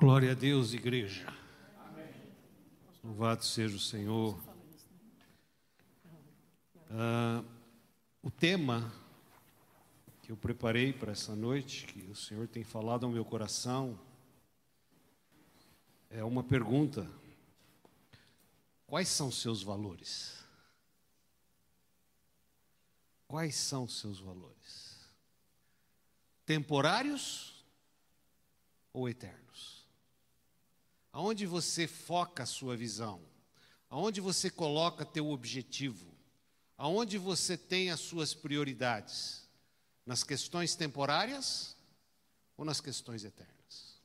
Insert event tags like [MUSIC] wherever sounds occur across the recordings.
Glória a Deus, igreja. Louvado seja o Senhor. Ah, o tema que eu preparei para essa noite, que o Senhor tem falado ao meu coração, é uma pergunta: quais são seus valores? Quais são seus valores? Temporários ou eternos? Aonde você foca a sua visão? Aonde você coloca teu objetivo? Aonde você tem as suas prioridades? Nas questões temporárias ou nas questões eternas?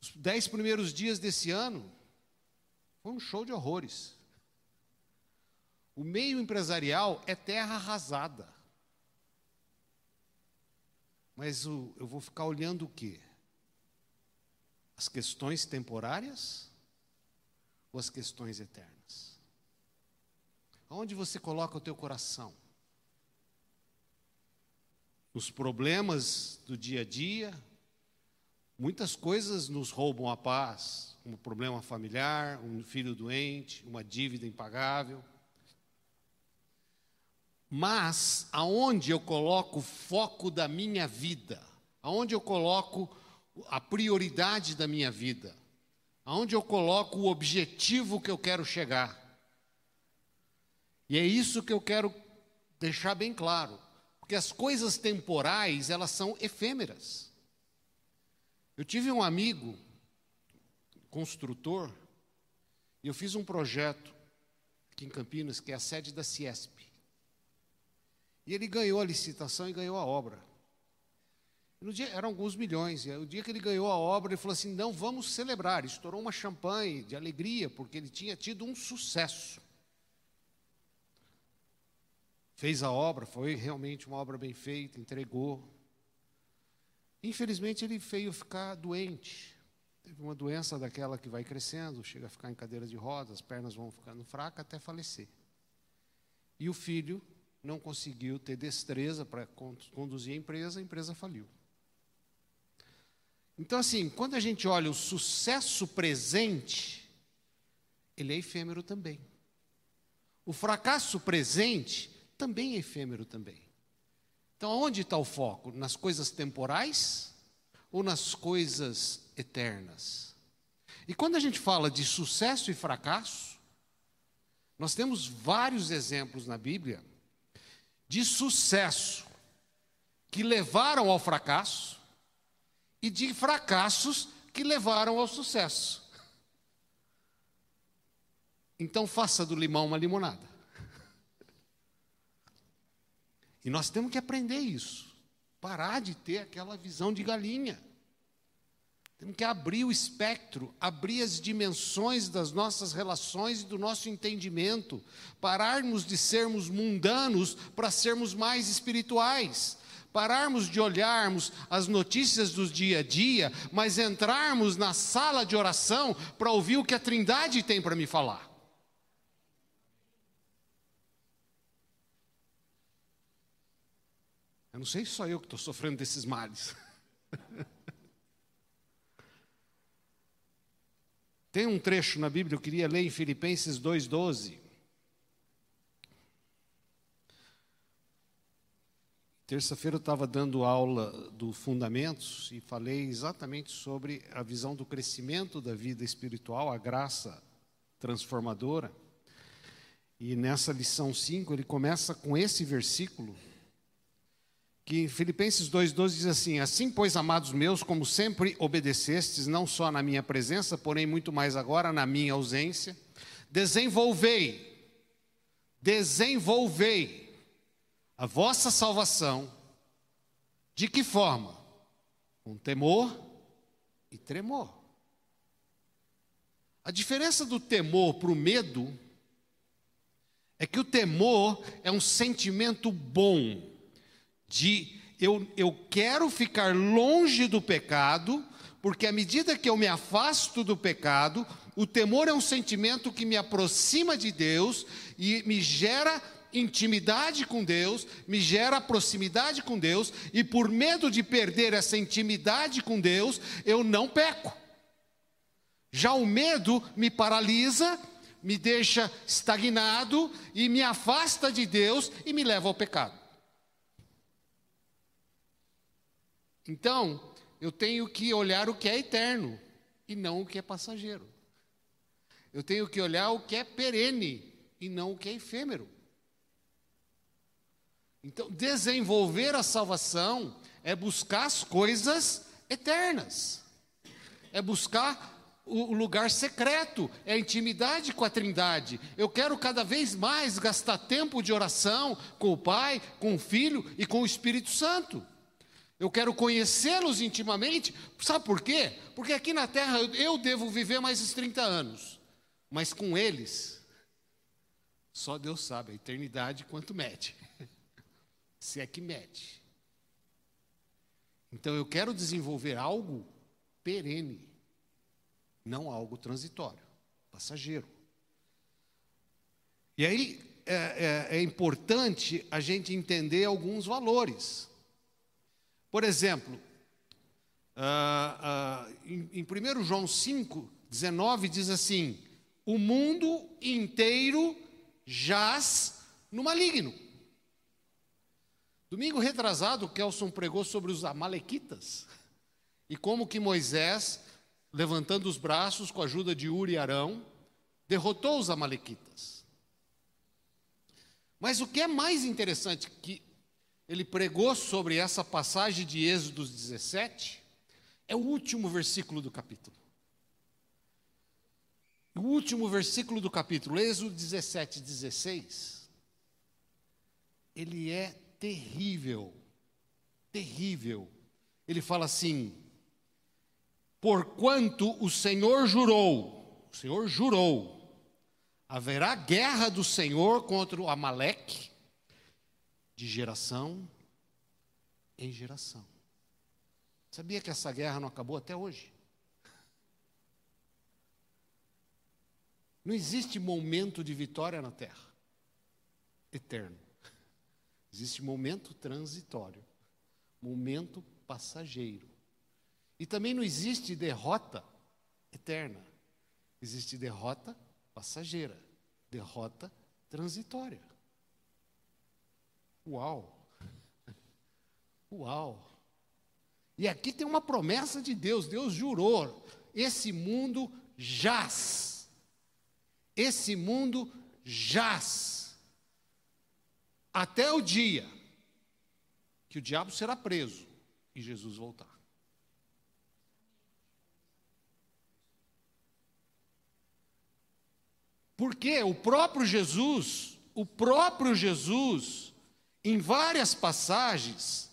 Os dez primeiros dias desse ano foi um show de horrores. O meio empresarial é terra arrasada. Mas o, eu vou ficar olhando o quê? As questões temporárias ou as questões eternas? Aonde você coloca o teu coração? Nos problemas do dia a dia, muitas coisas nos roubam a paz, um problema familiar, um filho doente, uma dívida impagável. Mas aonde eu coloco o foco da minha vida, aonde eu coloco a prioridade da minha vida, aonde eu coloco o objetivo que eu quero chegar. E é isso que eu quero deixar bem claro, porque as coisas temporais, elas são efêmeras. Eu tive um amigo construtor, e eu fiz um projeto aqui em Campinas, que é a sede da Ciesp. E ele ganhou a licitação e ganhou a obra. No dia, eram alguns milhões. E o dia que ele ganhou a obra, ele falou assim: não, vamos celebrar. Estourou uma champanhe de alegria, porque ele tinha tido um sucesso. Fez a obra, foi realmente uma obra bem feita, entregou. Infelizmente, ele veio ficar doente. Teve uma doença daquela que vai crescendo, chega a ficar em cadeira de rodas, as pernas vão ficando fracas até falecer. E o filho não conseguiu ter destreza para conduzir a empresa, a empresa faliu. Então, assim, quando a gente olha o sucesso presente, ele é efêmero também. O fracasso presente também é efêmero também. Então, onde está o foco? Nas coisas temporais ou nas coisas eternas? E quando a gente fala de sucesso e fracasso, nós temos vários exemplos na Bíblia de sucesso que levaram ao fracasso e de fracassos que levaram ao sucesso. Então faça do limão uma limonada. E nós temos que aprender isso. Parar de ter aquela visão de galinha. Temos que abrir o espectro, abrir as dimensões das nossas relações e do nosso entendimento, pararmos de sermos mundanos para sermos mais espirituais, pararmos de olharmos as notícias do dia a dia, mas entrarmos na sala de oração para ouvir o que a Trindade tem para me falar. Eu não sei se só eu que estou sofrendo desses males. [LAUGHS] Tem um trecho na Bíblia, eu queria ler em Filipenses 2,12. Terça-feira eu estava dando aula do Fundamentos e falei exatamente sobre a visão do crescimento da vida espiritual, a graça transformadora. E nessa lição 5 ele começa com esse versículo que em Filipenses 2,12 diz assim: Assim, pois, amados meus, como sempre obedecestes, não só na minha presença, porém muito mais agora na minha ausência, desenvolvei, desenvolvei a vossa salvação. De que forma? Com temor e tremor. A diferença do temor para o medo é que o temor é um sentimento bom de eu, eu quero ficar longe do pecado, porque à medida que eu me afasto do pecado, o temor é um sentimento que me aproxima de Deus e me gera intimidade com Deus, me gera proximidade com Deus, e por medo de perder essa intimidade com Deus, eu não peco. Já o medo me paralisa, me deixa estagnado e me afasta de Deus e me leva ao pecado. Então, eu tenho que olhar o que é eterno e não o que é passageiro. Eu tenho que olhar o que é perene e não o que é efêmero. Então, desenvolver a salvação é buscar as coisas eternas, é buscar o lugar secreto, é a intimidade com a Trindade. Eu quero cada vez mais gastar tempo de oração com o Pai, com o Filho e com o Espírito Santo. Eu quero conhecê-los intimamente, sabe por quê? Porque aqui na terra eu devo viver mais uns 30 anos, mas com eles, só Deus sabe a eternidade quanto mede, [LAUGHS] se é que mede. Então eu quero desenvolver algo perene, não algo transitório, passageiro. E aí é, é, é importante a gente entender alguns valores. Por exemplo, uh, uh, em, em 1 João 5, 19 diz assim: O mundo inteiro jaz no maligno. Domingo retrasado, Kelson pregou sobre os amalequitas e como que Moisés, levantando os braços com a ajuda de Uri e Arão, derrotou os amalequitas. Mas o que é mais interessante que ele pregou sobre essa passagem de Êxodo 17, é o último versículo do capítulo. O último versículo do capítulo, Êxodo 17, 16, ele é terrível, terrível. Ele fala assim: Porquanto o Senhor jurou, o Senhor jurou, haverá guerra do Senhor contra o Amaleque, de geração em geração. Sabia que essa guerra não acabou até hoje? Não existe momento de vitória na terra eterno. Existe momento transitório, momento passageiro. E também não existe derrota eterna. Existe derrota passageira, derrota transitória. Uau! [LAUGHS] Uau! E aqui tem uma promessa de Deus, Deus jurou: esse mundo jaz. Esse mundo jaz. Até o dia que o diabo será preso e Jesus voltar. Porque o próprio Jesus, o próprio Jesus, em várias passagens,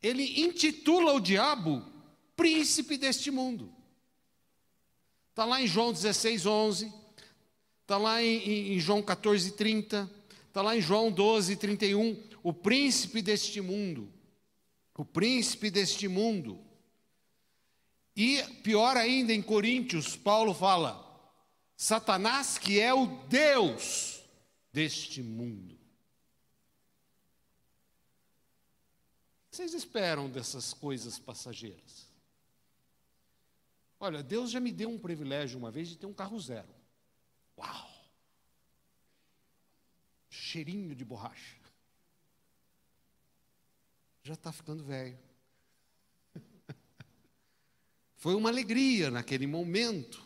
ele intitula o diabo príncipe deste mundo. Está lá em João 16, 11, está lá em, em, João 14, 30, está lá em João 12, 31, o príncipe deste mundo. O príncipe deste mundo. E pior ainda, em Coríntios, Paulo fala: Satanás, que é o Deus deste mundo. vocês esperam dessas coisas passageiras? Olha, Deus já me deu um privilégio uma vez de ter um carro zero. Uau! Cheirinho de borracha. Já está ficando velho. [LAUGHS] Foi uma alegria naquele momento.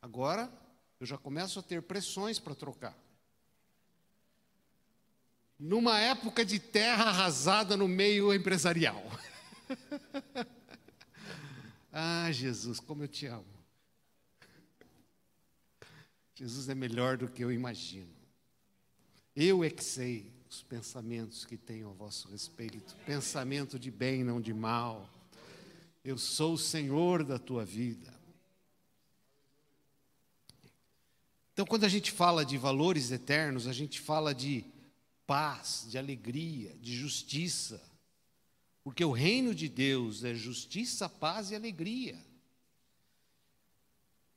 Agora eu já começo a ter pressões para trocar numa época de terra arrasada no meio empresarial. [LAUGHS] ah, Jesus, como eu te amo. Jesus é melhor do que eu imagino. Eu é que sei os pensamentos que tenho a vosso respeito, pensamento de bem, não de mal. Eu sou o Senhor da tua vida. Então, quando a gente fala de valores eternos, a gente fala de paz, de alegria, de justiça. Porque o reino de Deus é justiça, paz e alegria.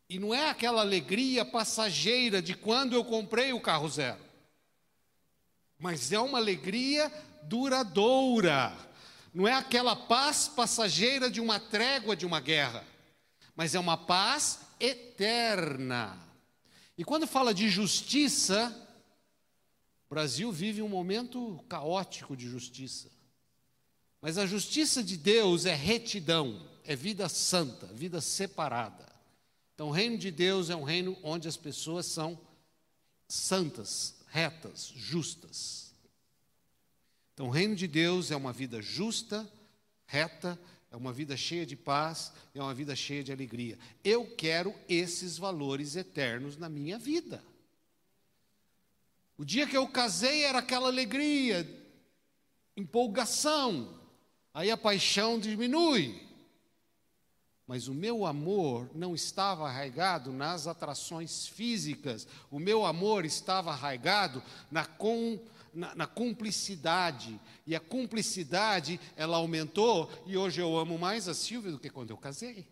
E não é aquela alegria passageira de quando eu comprei o carro zero. Mas é uma alegria duradoura. Não é aquela paz passageira de uma trégua de uma guerra, mas é uma paz eterna. E quando fala de justiça, o Brasil vive um momento caótico de justiça. Mas a justiça de Deus é retidão, é vida santa, vida separada. Então, o reino de Deus é um reino onde as pessoas são santas, retas, justas. Então, o reino de Deus é uma vida justa, reta, é uma vida cheia de paz, é uma vida cheia de alegria. Eu quero esses valores eternos na minha vida. O dia que eu casei era aquela alegria, empolgação, aí a paixão diminui. Mas o meu amor não estava arraigado nas atrações físicas, o meu amor estava arraigado na, com, na, na cumplicidade. E a cumplicidade, ela aumentou, e hoje eu amo mais a Silvia do que quando eu casei.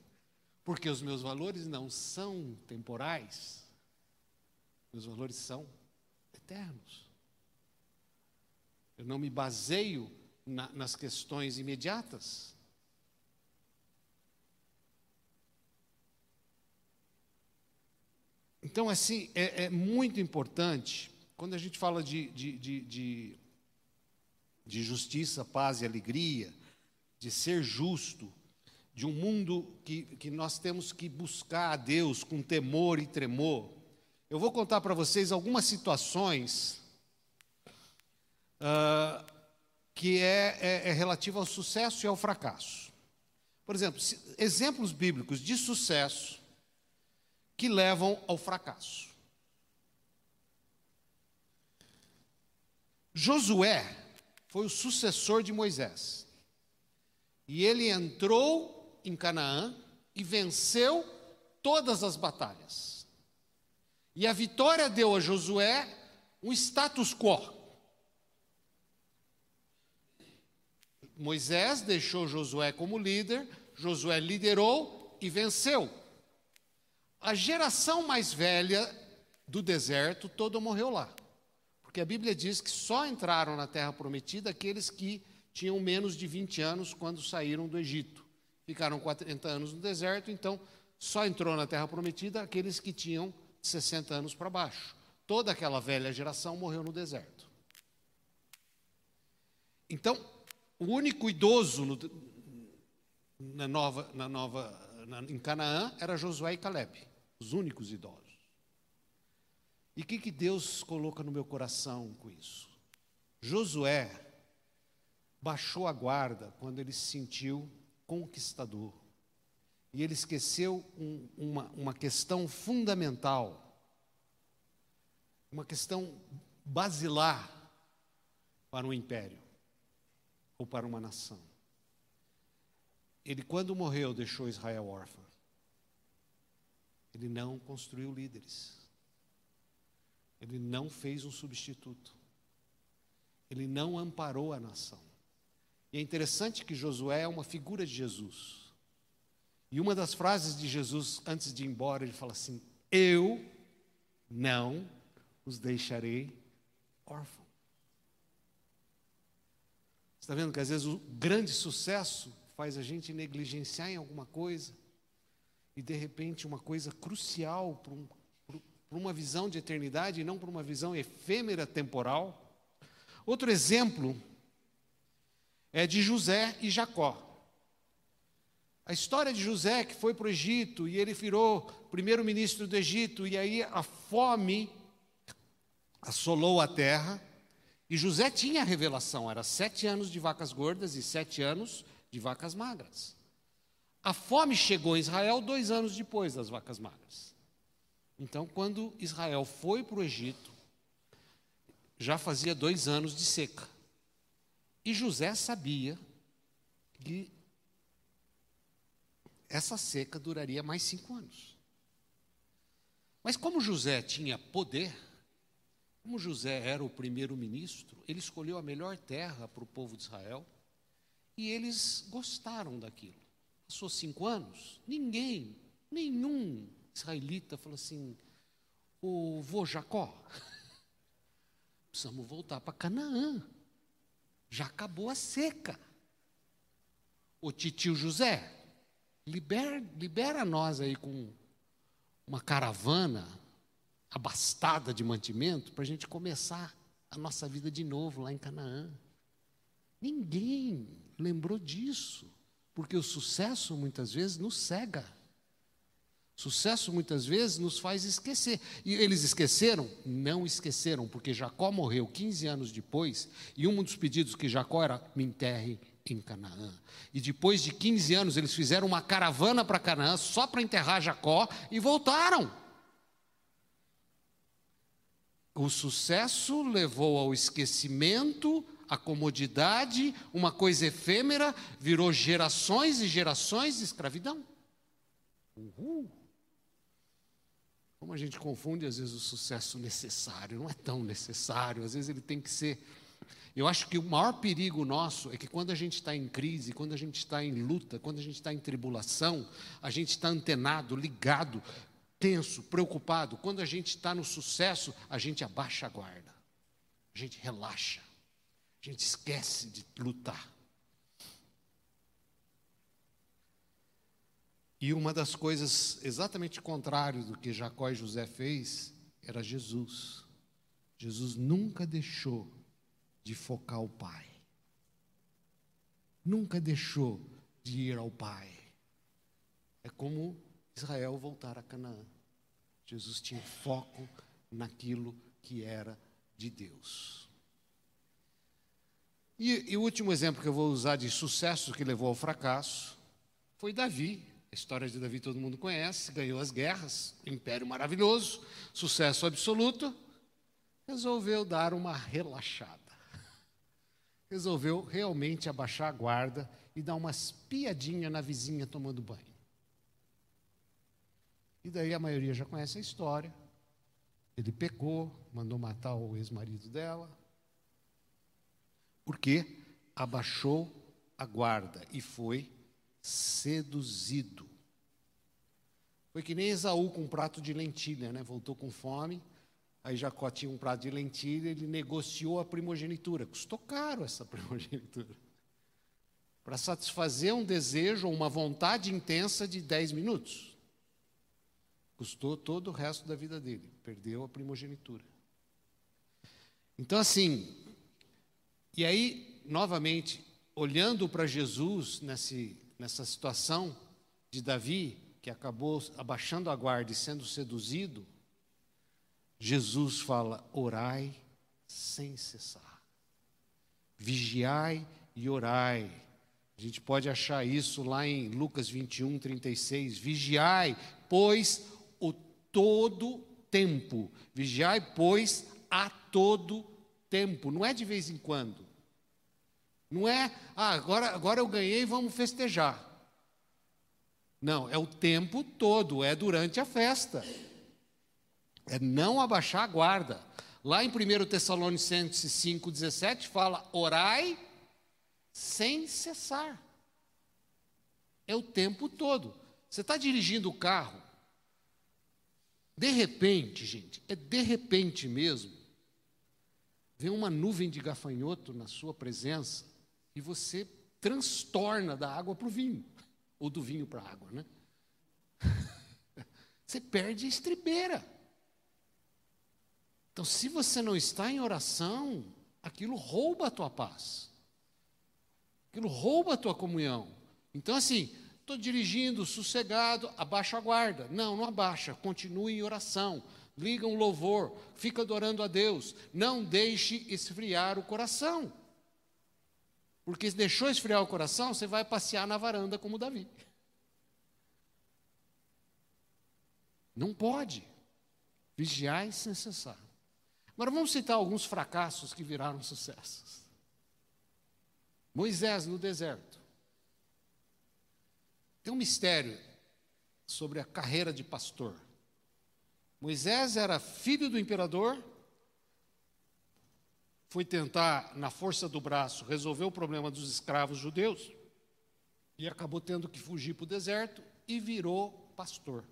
Porque os meus valores não são temporais, meus valores são eternos. Eu não me baseio na, nas questões imediatas. Então, assim, é, é muito importante, quando a gente fala de, de, de, de, de justiça, paz e alegria, de ser justo, de um mundo que, que nós temos que buscar a Deus com temor e tremor. Eu vou contar para vocês algumas situações uh, que é, é, é relativa ao sucesso e ao fracasso. Por exemplo, exemplos bíblicos de sucesso que levam ao fracasso. Josué foi o sucessor de Moisés. E ele entrou em Canaã e venceu todas as batalhas. E a vitória deu a Josué um status quo. Moisés deixou Josué como líder, Josué liderou e venceu. A geração mais velha do deserto toda morreu lá. Porque a Bíblia diz que só entraram na terra prometida aqueles que tinham menos de 20 anos quando saíram do Egito. Ficaram 40 anos no deserto, então só entrou na terra prometida aqueles que tinham 60 anos para baixo. Toda aquela velha geração morreu no deserto. Então, o único idoso no, na nova, na nova em Canaã era Josué e Caleb, os únicos idosos. E o que, que Deus coloca no meu coração com isso? Josué baixou a guarda quando ele se sentiu conquistador. E ele esqueceu um, uma, uma questão fundamental, uma questão basilar para um império ou para uma nação. Ele, quando morreu, deixou Israel órfã. Ele não construiu líderes. Ele não fez um substituto. Ele não amparou a nação. E é interessante que Josué é uma figura de Jesus. E uma das frases de Jesus antes de ir embora, ele fala assim: Eu não os deixarei órfãos. Está vendo que às vezes o grande sucesso faz a gente negligenciar em alguma coisa e de repente uma coisa crucial para um, uma visão de eternidade e não para uma visão efêmera temporal. Outro exemplo é de José e Jacó. A história de José que foi para o Egito e ele virou primeiro-ministro do Egito e aí a fome assolou a terra e José tinha a revelação, era sete anos de vacas gordas e sete anos de vacas magras. A fome chegou em Israel dois anos depois das vacas magras. Então, quando Israel foi para o Egito, já fazia dois anos de seca. E José sabia que essa seca duraria mais cinco anos. Mas como José tinha poder, como José era o primeiro-ministro, ele escolheu a melhor terra para o povo de Israel e eles gostaram daquilo. Passou cinco anos, ninguém, nenhum israelita falou assim: o vô Jacó, [LAUGHS] precisamos voltar para Canaã. Já acabou a seca. O titio José, libera, libera nós aí com uma caravana abastada de mantimento para a gente começar a nossa vida de novo lá em Canaã. Ninguém lembrou disso, porque o sucesso muitas vezes nos cega. Sucesso muitas vezes nos faz esquecer. E eles esqueceram? Não esqueceram, porque Jacó morreu 15 anos depois, e um dos pedidos que Jacó era: me enterre em Canaã. E depois de 15 anos, eles fizeram uma caravana para Canaã só para enterrar Jacó e voltaram. O sucesso levou ao esquecimento, à comodidade, uma coisa efêmera, virou gerações e gerações de escravidão. Uhul. Como a gente confunde às vezes o sucesso necessário, não é tão necessário, às vezes ele tem que ser. Eu acho que o maior perigo nosso é que quando a gente está em crise, quando a gente está em luta, quando a gente está em tribulação, a gente está antenado, ligado, tenso, preocupado. Quando a gente está no sucesso, a gente abaixa a guarda, a gente relaxa, a gente esquece de lutar. E uma das coisas exatamente contrário do que Jacó e José fez era Jesus. Jesus nunca deixou de focar o Pai. Nunca deixou de ir ao Pai. É como Israel voltar a Canaã. Jesus tinha foco naquilo que era de Deus. E, e o último exemplo que eu vou usar de sucesso que levou ao fracasso foi Davi. A história de Davi todo mundo conhece, ganhou as guerras, império maravilhoso, sucesso absoluto. Resolveu dar uma relaxada. Resolveu realmente abaixar a guarda e dar uma espiadinha na vizinha tomando banho. E daí a maioria já conhece a história. Ele pecou, mandou matar o ex-marido dela. Porque abaixou a guarda e foi seduzido. Foi que nem Esaú com um prato de lentilha, né? Voltou com fome. Aí Jacó tinha um prato de lentilha, ele negociou a primogenitura. Custou caro essa [LAUGHS] primogenitura. Para satisfazer um desejo ou uma vontade intensa de 10 minutos. Custou todo o resto da vida dele. Perdeu a primogenitura. Então, assim, e aí, novamente, olhando para Jesus nesse, nessa situação de Davi, que acabou abaixando a guarda e sendo seduzido, Jesus fala: orai sem cessar, vigiai e orai. A gente pode achar isso lá em Lucas 21, 36. Vigiai, pois o todo tempo. Vigiai, pois a todo tempo. Não é de vez em quando. Não é, ah, agora, agora eu ganhei, vamos festejar. Não, é o tempo todo, é durante a festa. É não abaixar a guarda. Lá em 1 Tessalonicenses 5,17 fala: orai sem cessar. É o tempo todo. Você está dirigindo o carro, de repente, gente, é de repente mesmo, vem uma nuvem de gafanhoto na sua presença e você transtorna da água para o vinho, ou do vinho para a água, né? [LAUGHS] Você perde a estribeira. Então, se você não está em oração, aquilo rouba a tua paz. Aquilo rouba a tua comunhão. Então, assim, estou dirigindo, sossegado, abaixa a guarda. Não, não abaixa, continue em oração. Liga um louvor, fica adorando a Deus. Não deixe esfriar o coração. Porque se deixou esfriar o coração, você vai passear na varanda como Davi. Não pode. Vigiar sem cessar. Agora vamos citar alguns fracassos que viraram sucessos. Moisés no deserto. Tem um mistério sobre a carreira de pastor. Moisés era filho do imperador, foi tentar, na força do braço, resolver o problema dos escravos judeus e acabou tendo que fugir para o deserto e virou pastor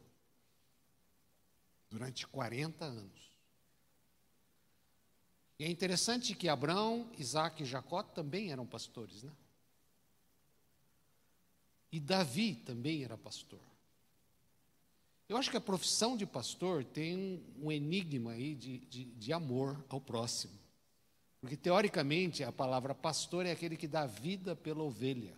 durante 40 anos. E é interessante que Abraão, Isaac e Jacó também eram pastores, né? E Davi também era pastor. Eu acho que a profissão de pastor tem um enigma aí de, de, de amor ao próximo. Porque, teoricamente, a palavra pastor é aquele que dá vida pela ovelha.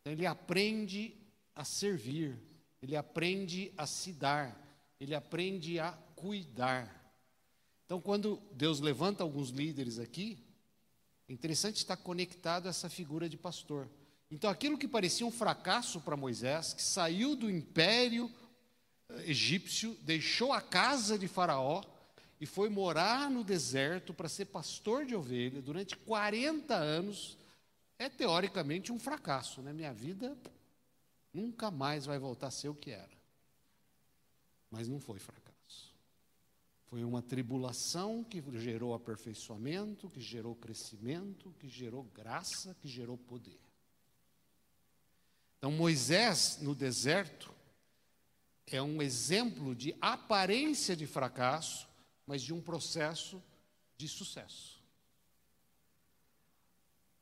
Então, ele aprende a servir, ele aprende a se dar, ele aprende a cuidar. Então, quando Deus levanta alguns líderes aqui, é interessante estar conectado a essa figura de pastor. Então, aquilo que parecia um fracasso para Moisés, que saiu do império eh, egípcio, deixou a casa de Faraó e foi morar no deserto para ser pastor de ovelha durante 40 anos, é teoricamente um fracasso, né? Minha vida nunca mais vai voltar a ser o que era. Mas não foi fracasso. Foi uma tribulação que gerou aperfeiçoamento, que gerou crescimento, que gerou graça, que gerou poder. Então, Moisés no deserto é um exemplo de aparência de fracasso, mas de um processo de sucesso.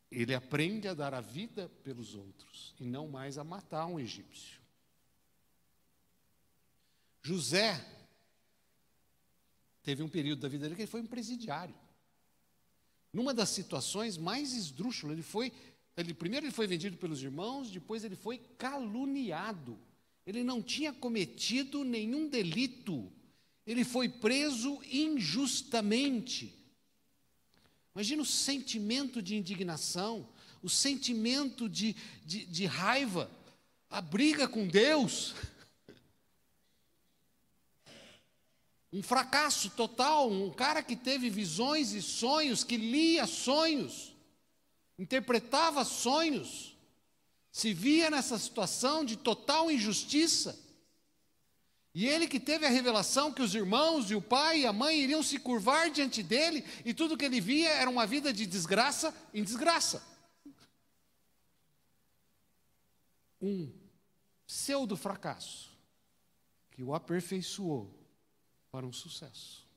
Ele aprende a dar a vida pelos outros e não mais a matar um egípcio. José teve um período da vida dele que ele foi um presidiário. Numa das situações mais esdrúxulas, ele foi ele, primeiro ele foi vendido pelos irmãos, depois ele foi caluniado. Ele não tinha cometido nenhum delito. Ele foi preso injustamente. Imagina o sentimento de indignação, o sentimento de, de, de raiva, a briga com Deus. [LAUGHS] Um fracasso total, um cara que teve visões e sonhos, que lia sonhos interpretava sonhos, se via nessa situação de total injustiça. E ele que teve a revelação que os irmãos e o pai e a mãe iriam se curvar diante dele, e tudo que ele via era uma vida de desgraça em desgraça. Um pseudo fracasso que o aperfeiçoou para um sucesso.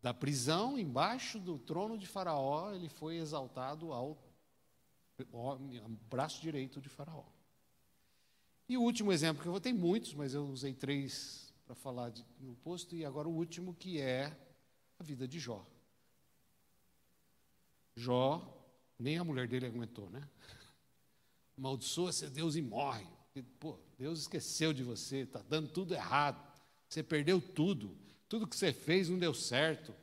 Da prisão, embaixo do trono de Faraó, ele foi exaltado ao, braço direito de Faraó. E o último exemplo que eu vou, tem muitos, mas eu usei três para falar de, no posto, e agora o último, que é a vida de Jó. Jó, nem a mulher dele aguentou, né? [LAUGHS] Amaldiçoa-se Deus e morre. Pô, Deus esqueceu de você, está dando tudo errado. Você perdeu tudo. Tudo que você fez não deu certo.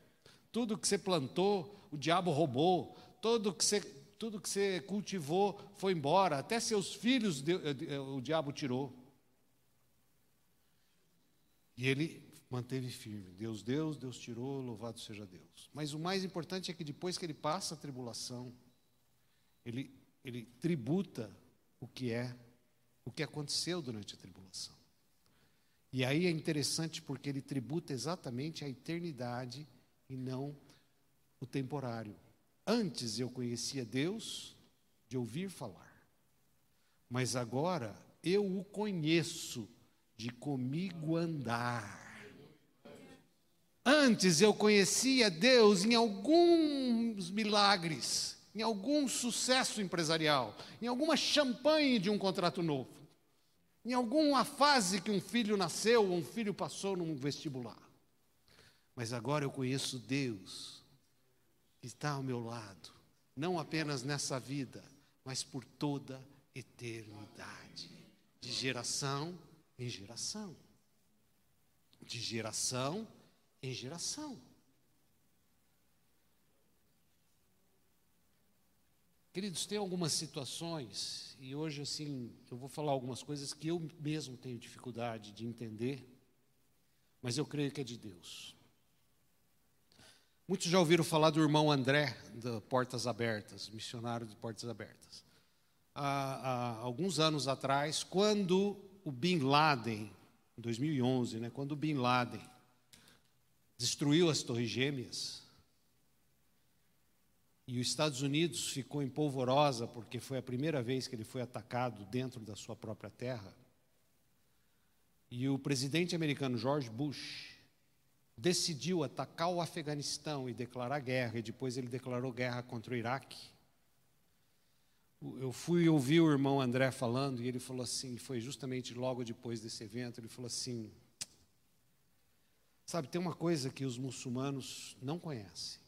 Tudo que você plantou, o diabo roubou. Tudo que você, tudo que você cultivou foi embora. Até seus filhos eh, eh, o diabo tirou. E ele manteve firme. Deus deu, Deus tirou, louvado seja Deus. Mas o mais importante é que depois que ele passa a tribulação, ele, ele tributa o que é, o que aconteceu durante a tribulação. E aí é interessante porque ele tributa exatamente a eternidade e não o temporário. Antes eu conhecia Deus de ouvir falar, mas agora eu o conheço de comigo andar. Antes eu conhecia Deus em alguns milagres, em algum sucesso empresarial, em alguma champanhe de um contrato novo em alguma fase que um filho nasceu ou um filho passou num vestibular. Mas agora eu conheço Deus, que está ao meu lado, não apenas nessa vida, mas por toda eternidade, de geração em geração. De geração em geração. Queridos, tem algumas situações, e hoje, assim, eu vou falar algumas coisas que eu mesmo tenho dificuldade de entender, mas eu creio que é de Deus. Muitos já ouviram falar do irmão André, da Portas Abertas, missionário de Portas Abertas. Há, há alguns anos atrás, quando o Bin Laden, em 2011, né, quando o Bin Laden destruiu as Torres Gêmeas, e os Estados Unidos ficou em polvorosa porque foi a primeira vez que ele foi atacado dentro da sua própria terra. E o presidente americano George Bush decidiu atacar o Afeganistão e declarar guerra, e depois ele declarou guerra contra o Iraque. Eu fui ouvir o irmão André falando, e ele falou assim: foi justamente logo depois desse evento, ele falou assim: Sabe, tem uma coisa que os muçulmanos não conhecem.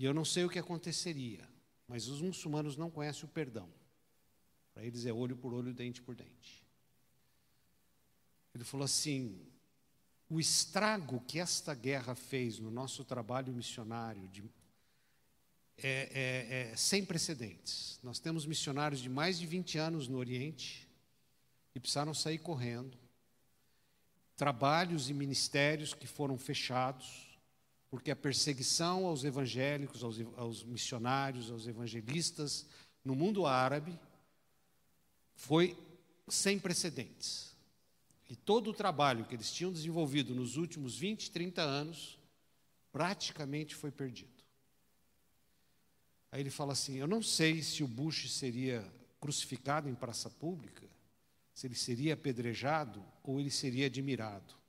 E eu não sei o que aconteceria, mas os muçulmanos não conhecem o perdão. Para eles é olho por olho, dente por dente. Ele falou assim: o estrago que esta guerra fez no nosso trabalho missionário de, é, é, é, sem precedentes. Nós temos missionários de mais de 20 anos no Oriente e precisaram sair correndo. Trabalhos e ministérios que foram fechados, porque a perseguição aos evangélicos, aos, aos missionários, aos evangelistas no mundo árabe foi sem precedentes. E todo o trabalho que eles tinham desenvolvido nos últimos 20, 30 anos, praticamente foi perdido. Aí ele fala assim: Eu não sei se o Bush seria crucificado em praça pública, se ele seria apedrejado ou ele seria admirado.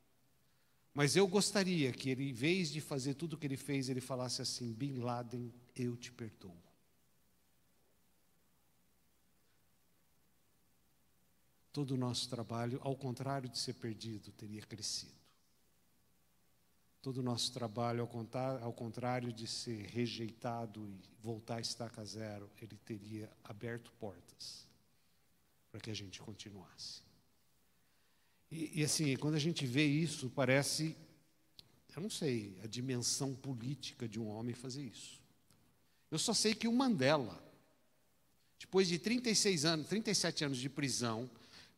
Mas eu gostaria que ele, em vez de fazer tudo o que ele fez, ele falasse assim: Bin Laden, eu te perdoo. todo o nosso trabalho, ao contrário de ser perdido, teria crescido. Todo o nosso trabalho, ao contrário de ser rejeitado e voltar a estaca zero, ele teria aberto portas para que a gente continuasse. E, e assim, quando a gente vê isso, parece, eu não sei, a dimensão política de um homem fazer isso. Eu só sei que o Mandela, depois de 36 anos, 37 anos de prisão,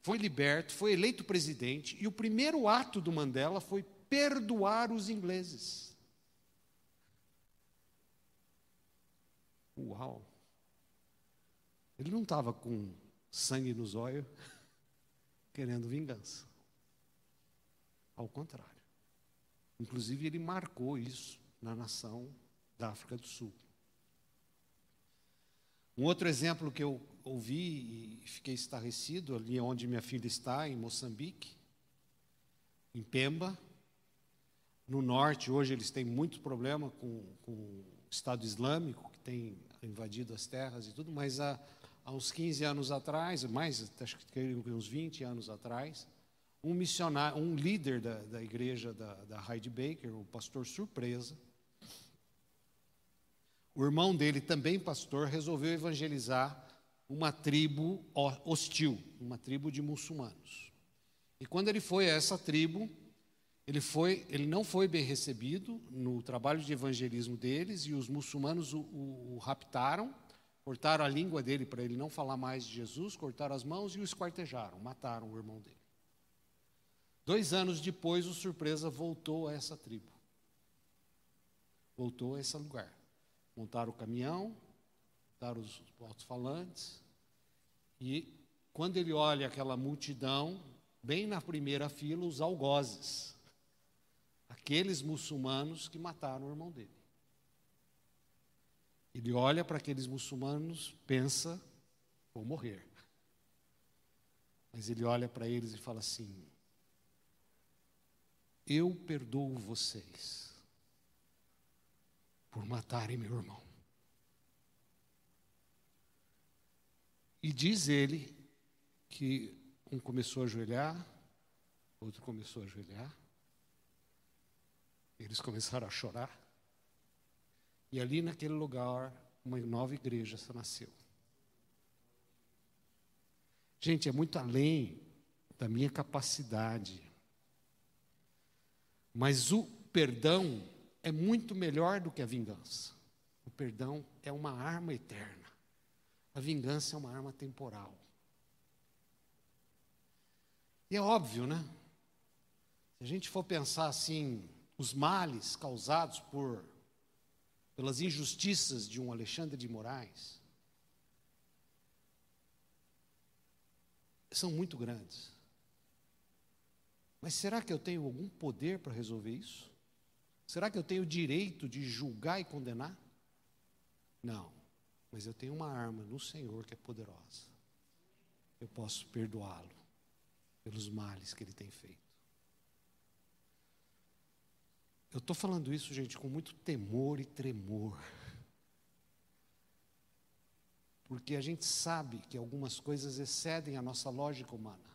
foi liberto, foi eleito presidente, e o primeiro ato do Mandela foi perdoar os ingleses. Uau! Ele não estava com sangue nos olhos, [LAUGHS] querendo vingança. Ao contrário. Inclusive, ele marcou isso na nação da África do Sul. Um outro exemplo que eu ouvi e fiquei estarrecido ali onde minha filha está, em Moçambique, em Pemba. No norte, hoje, eles têm muito problema com, com o Estado Islâmico, que tem invadido as terras e tudo, mas há, há uns 15 anos atrás, mais, acho que uns 20 anos atrás, um missionário, um líder da, da igreja da, da Hyde Baker, o pastor Surpresa, o irmão dele, também pastor, resolveu evangelizar uma tribo hostil, uma tribo de muçulmanos. E quando ele foi a essa tribo, ele, foi, ele não foi bem recebido no trabalho de evangelismo deles, e os muçulmanos o, o, o raptaram, cortaram a língua dele para ele não falar mais de Jesus, cortaram as mãos e o esquartejaram, mataram o irmão dele. Dois anos depois, o surpresa voltou a essa tribo. Voltou a esse lugar. Montaram o caminhão, montaram os alto-falantes, e quando ele olha aquela multidão, bem na primeira fila, os algozes, aqueles muçulmanos que mataram o irmão dele. Ele olha para aqueles muçulmanos, pensa, vou morrer. Mas ele olha para eles e fala assim: Eu perdoo vocês por matarem meu irmão. E diz ele que um começou a ajoelhar, outro começou a ajoelhar, eles começaram a chorar, e ali naquele lugar uma nova igreja nasceu. Gente, é muito além da minha capacidade, mas o perdão é muito melhor do que a vingança. O perdão é uma arma eterna. A vingança é uma arma temporal. E é óbvio, né? Se a gente for pensar assim, os males causados por pelas injustiças de um Alexandre de Moraes são muito grandes. Mas será que eu tenho algum poder para resolver isso? Será que eu tenho o direito de julgar e condenar? Não. Mas eu tenho uma arma no Senhor que é poderosa. Eu posso perdoá-lo pelos males que ele tem feito. Eu estou falando isso, gente, com muito temor e tremor. Porque a gente sabe que algumas coisas excedem a nossa lógica humana.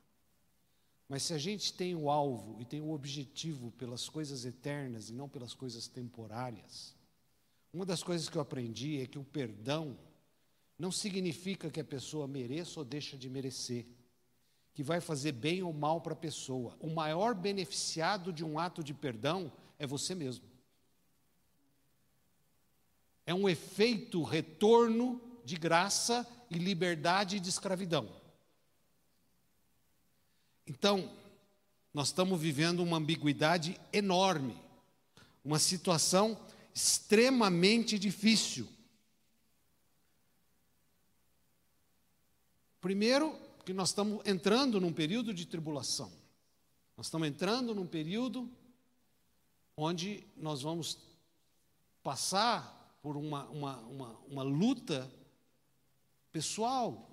Mas se a gente tem o alvo e tem o objetivo pelas coisas eternas e não pelas coisas temporárias, uma das coisas que eu aprendi é que o perdão não significa que a pessoa mereça ou deixa de merecer, que vai fazer bem ou mal para a pessoa. O maior beneficiado de um ato de perdão é você mesmo. É um efeito retorno de graça e liberdade de escravidão. Então, nós estamos vivendo uma ambiguidade enorme, uma situação extremamente difícil. Primeiro, que nós estamos entrando num período de tribulação. Nós estamos entrando num período onde nós vamos passar por uma, uma, uma, uma luta pessoal,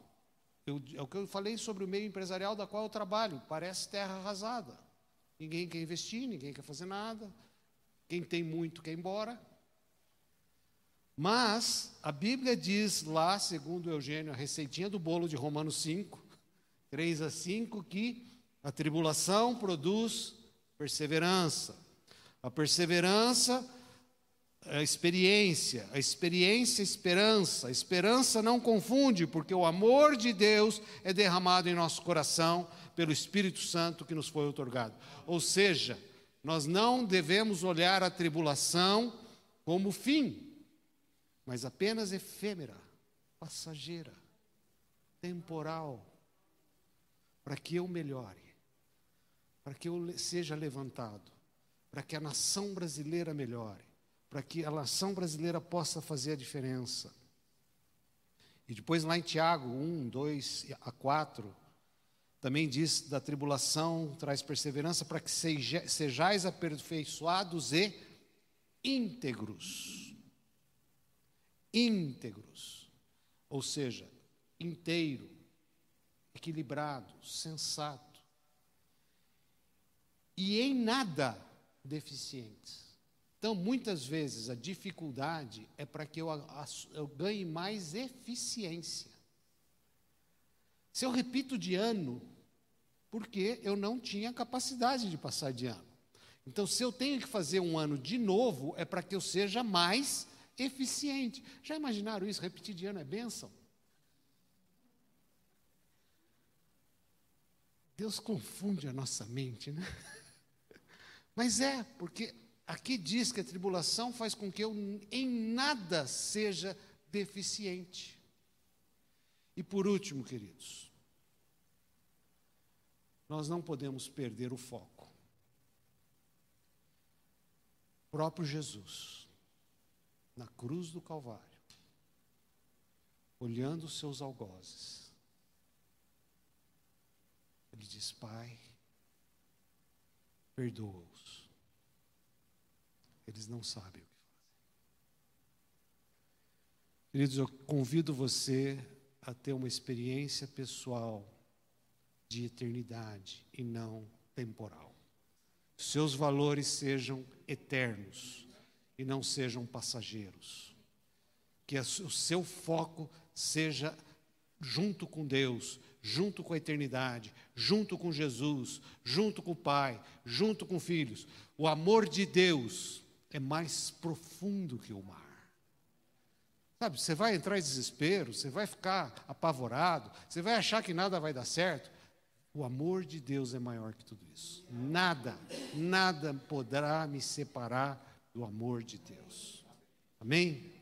eu, é o que eu falei sobre o meio empresarial da qual eu trabalho. Parece terra arrasada. Ninguém quer investir, ninguém quer fazer nada. Quem tem muito quer ir embora. Mas a Bíblia diz lá, segundo Eugênio, a receitinha do bolo de Romanos 5, 3 a 5, que a tribulação produz perseverança. A perseverança a experiência, a experiência, esperança. A esperança não confunde, porque o amor de Deus é derramado em nosso coração pelo Espírito Santo que nos foi otorgado. Ou seja, nós não devemos olhar a tribulação como fim, mas apenas efêmera, passageira, temporal, para que eu melhore, para que eu seja levantado, para que a nação brasileira melhore para que a nação brasileira possa fazer a diferença. E depois lá em Tiago 1, 2 a 4, também diz da tribulação traz perseverança para que seja, sejais aperfeiçoados e íntegros. Íntegros. Ou seja, inteiro, equilibrado, sensato. E em nada deficientes. Então, muitas vezes, a dificuldade é para que eu, eu ganhe mais eficiência. Se eu repito de ano, porque eu não tinha capacidade de passar de ano. Então, se eu tenho que fazer um ano de novo, é para que eu seja mais eficiente. Já imaginaram isso? Repetir de ano é bênção? Deus confunde a nossa mente, né? [LAUGHS] Mas é, porque Aqui diz que a tribulação faz com que eu em nada seja deficiente. E por último, queridos, nós não podemos perder o foco. O próprio Jesus, na cruz do Calvário, olhando os seus algozes, ele diz: Pai, perdoa-os eles não sabem o que fazem. Queridos, eu convido você a ter uma experiência pessoal de eternidade e não temporal. Seus valores sejam eternos e não sejam passageiros. Que o seu foco seja junto com Deus, junto com a eternidade, junto com Jesus, junto com o Pai, junto com filhos. O amor de Deus é mais profundo que o mar. Sabe, você vai entrar em desespero, você vai ficar apavorado, você vai achar que nada vai dar certo. O amor de Deus é maior que tudo isso. Nada, nada poderá me separar do amor de Deus. Amém?